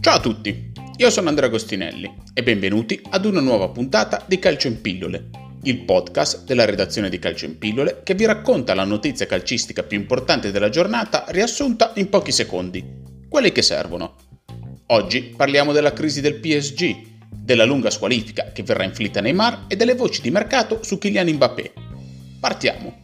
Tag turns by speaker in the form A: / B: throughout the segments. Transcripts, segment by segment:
A: Ciao a tutti, io sono Andrea Agostinelli e benvenuti ad una nuova puntata di Calcio in Pillole, il podcast della redazione di Calcio in Pillole che vi racconta la notizia calcistica più importante della giornata riassunta in pochi secondi, quelli che servono. Oggi parliamo della crisi del PSG, della lunga squalifica che verrà inflitta a Neymar e delle voci di mercato su Kylian Mbappé. Partiamo!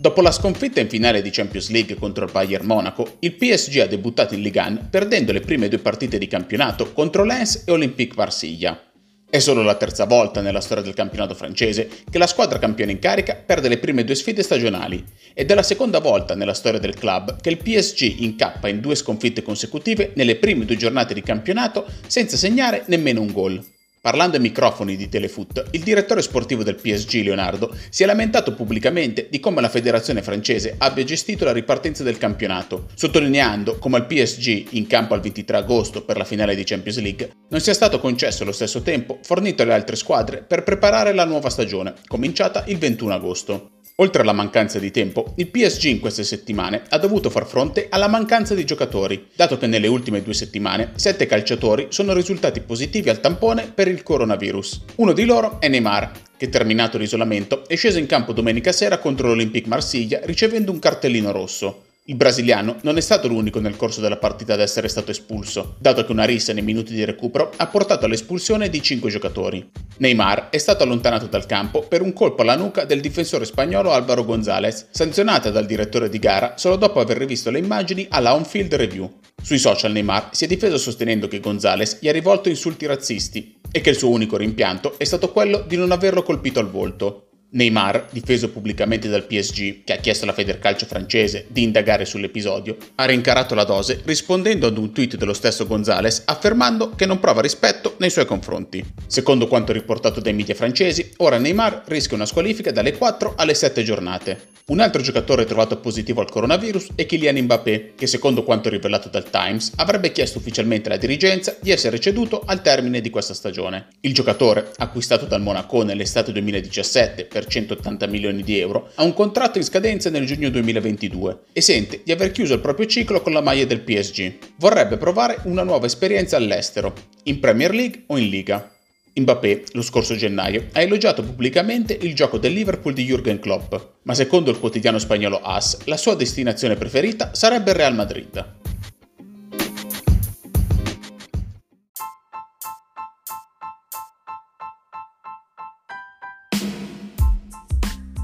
A: Dopo la sconfitta in finale di Champions League contro il Bayern Monaco, il PSG ha debuttato in Ligue 1 perdendo le prime due partite di campionato contro Lens e Olympique Marsiglia. È solo la terza volta nella storia del campionato francese che la squadra campione in carica perde le prime due sfide stagionali ed è la seconda volta nella storia del club che il PSG incappa in due sconfitte consecutive nelle prime due giornate di campionato senza segnare nemmeno un gol. Parlando ai microfoni di Telefoot, il direttore sportivo del PSG, Leonardo, si è lamentato pubblicamente di come la federazione francese abbia gestito la ripartenza del campionato, sottolineando come al PSG, in campo al 23 agosto per la finale di Champions League, non sia stato concesso allo stesso tempo fornito alle altre squadre per preparare la nuova stagione, cominciata il 21 agosto. Oltre alla mancanza di tempo, il PSG in queste settimane ha dovuto far fronte alla mancanza di giocatori, dato che nelle ultime due settimane sette calciatori sono risultati positivi al tampone per il coronavirus. Uno di loro è Neymar, che terminato l'isolamento è sceso in campo domenica sera contro l'Olympique Marsiglia ricevendo un cartellino rosso. Il brasiliano non è stato l'unico nel corso della partita ad essere stato espulso, dato che una rissa nei minuti di recupero ha portato all'espulsione di 5 giocatori. Neymar è stato allontanato dal campo per un colpo alla nuca del difensore spagnolo Álvaro González, sanzionata dal direttore di gara solo dopo aver rivisto le immagini alla on-field review. Sui social Neymar si è difeso sostenendo che González gli ha rivolto insulti razzisti e che il suo unico rimpianto è stato quello di non averlo colpito al volto. Neymar, difeso pubblicamente dal PSG, che ha chiesto alla Federcalcio francese di indagare sull'episodio, ha rincarato la dose rispondendo ad un tweet dello stesso Gonzales affermando che non prova rispetto nei suoi confronti. Secondo quanto riportato dai media francesi, ora Neymar rischia una squalifica dalle 4 alle 7 giornate. Un altro giocatore trovato positivo al coronavirus è Kylian Mbappé, che secondo quanto rivelato dal Times avrebbe chiesto ufficialmente alla dirigenza di essere ceduto al termine di questa stagione. Il giocatore, acquistato dal Monaco nell'estate 2017 per 180 milioni di euro, ha un contratto in scadenza nel giugno 2022 e sente di aver chiuso il proprio ciclo con la maglia del PSG. Vorrebbe provare una nuova esperienza all'estero, in Premier League o in Liga. Mbappé, lo scorso gennaio, ha elogiato pubblicamente il gioco del Liverpool di Jürgen Klopp, ma secondo il quotidiano spagnolo AS, la sua destinazione preferita sarebbe il Real Madrid.